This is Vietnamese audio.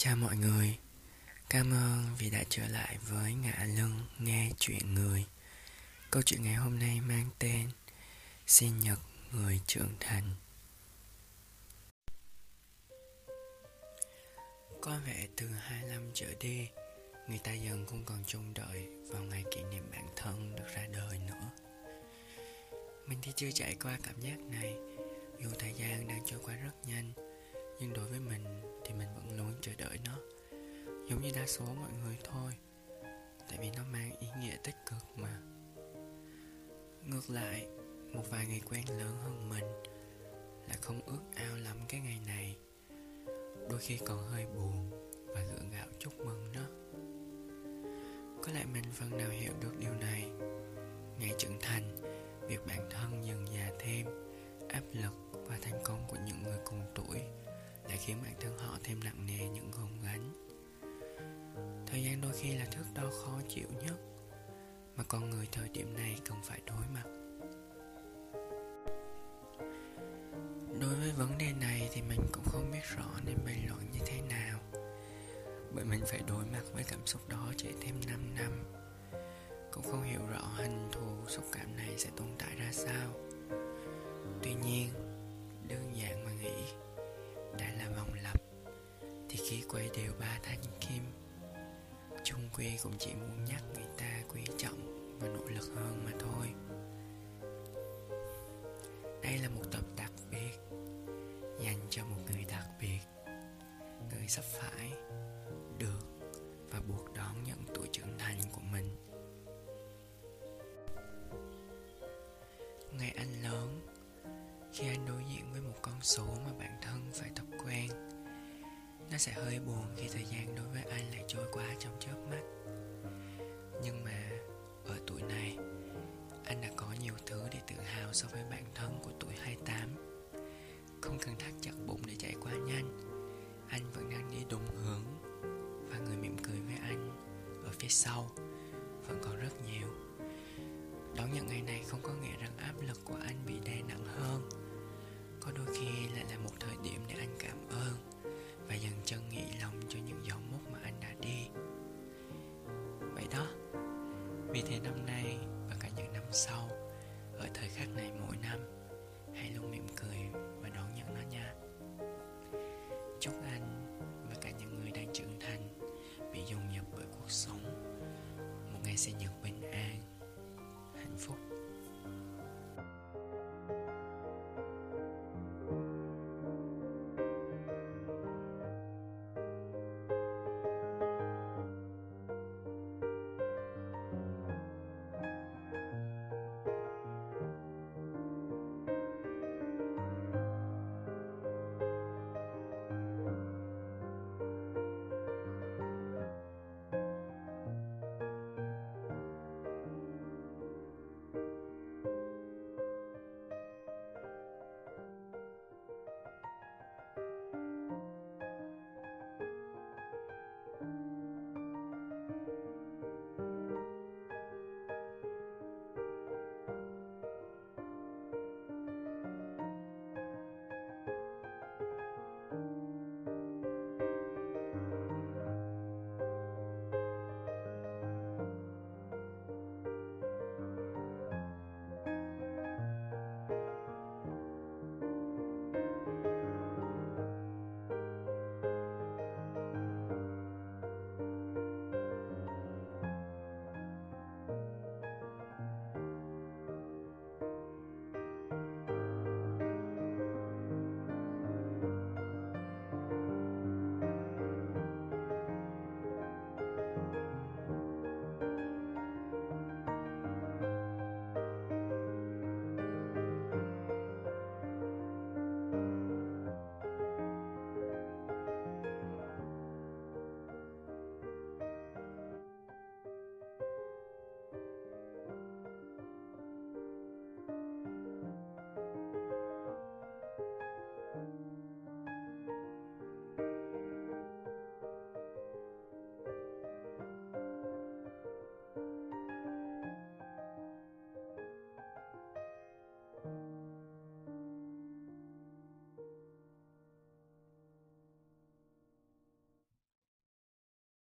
Chào mọi người, cảm ơn vì đã trở lại với Ngã Lưng Nghe Chuyện Người. Câu chuyện ngày hôm nay mang tên Sinh nhật người trưởng thành. Có vẻ từ 25 trở đi Người ta dần không còn trông đợi vào ngày kỷ niệm bản thân được ra đời nữa. Mình thì chưa trải qua cảm giác này Dù thời gian đang Giống như đa số mọi người thôi. Tại vì nó mang ý nghĩa tích cực mà. Ngược lại, Một vài người quen lớn hơn mình Là không ước ao lắm cái ngày này. Đôi khi còn hơi buồn Và gượng gạo chúc mừng nó Có lẽ mình phần nào hiểu được điều này. Ngày trưởng thành, Việc bản thân dần già thêm, Áp lực và thành công của những người cùng tuổi lại khiến bản thân họ thêm nặng nề những gồng gánh thời gian đôi khi là thước đo khó chịu nhất, mà con người thời điểm này cần phải đối mặt. Đối với vấn đề này thì mình cũng không biết rõ nên bình luận như thế nào. Bởi mình phải đối mặt với cảm xúc đó chạy thêm 5 năm. Cũng không hiểu rõ hình thù, xúc cảm này sẽ tồn tại ra sao. Tuy nhiên quy cũng chỉ muốn nhắc người ta quý trọng và nỗ lực hơn mà thôi. Đây là một tập đặc biệt dành cho một người đặc biệt, người sắp phải được và buộc đón nhận tuổi trưởng thành của mình. Ngày anh lớn, khi anh đối diện với một con số mà bản thân phải tập quen, nó sẽ hơi buồn khi thời gian đối với anh lại trôi không cần thắt chặt bụng để chạy qua nhanh. Anh vẫn đang đi đúng hướng và người mỉm cười với anh ở phía sau vẫn còn rất nhiều. Đón nhận ngày này không có nghĩa rằng áp lực của anh bị đè nặng hơn. Có đôi khi lại là một thời điểm để anh cảm ơn và dần chân nghĩ lòng chúc anh và cả những người đang trưởng thành bị dồn nhập bởi cuộc sống. Một ngày sẽ nhận bình an, hạnh phúc.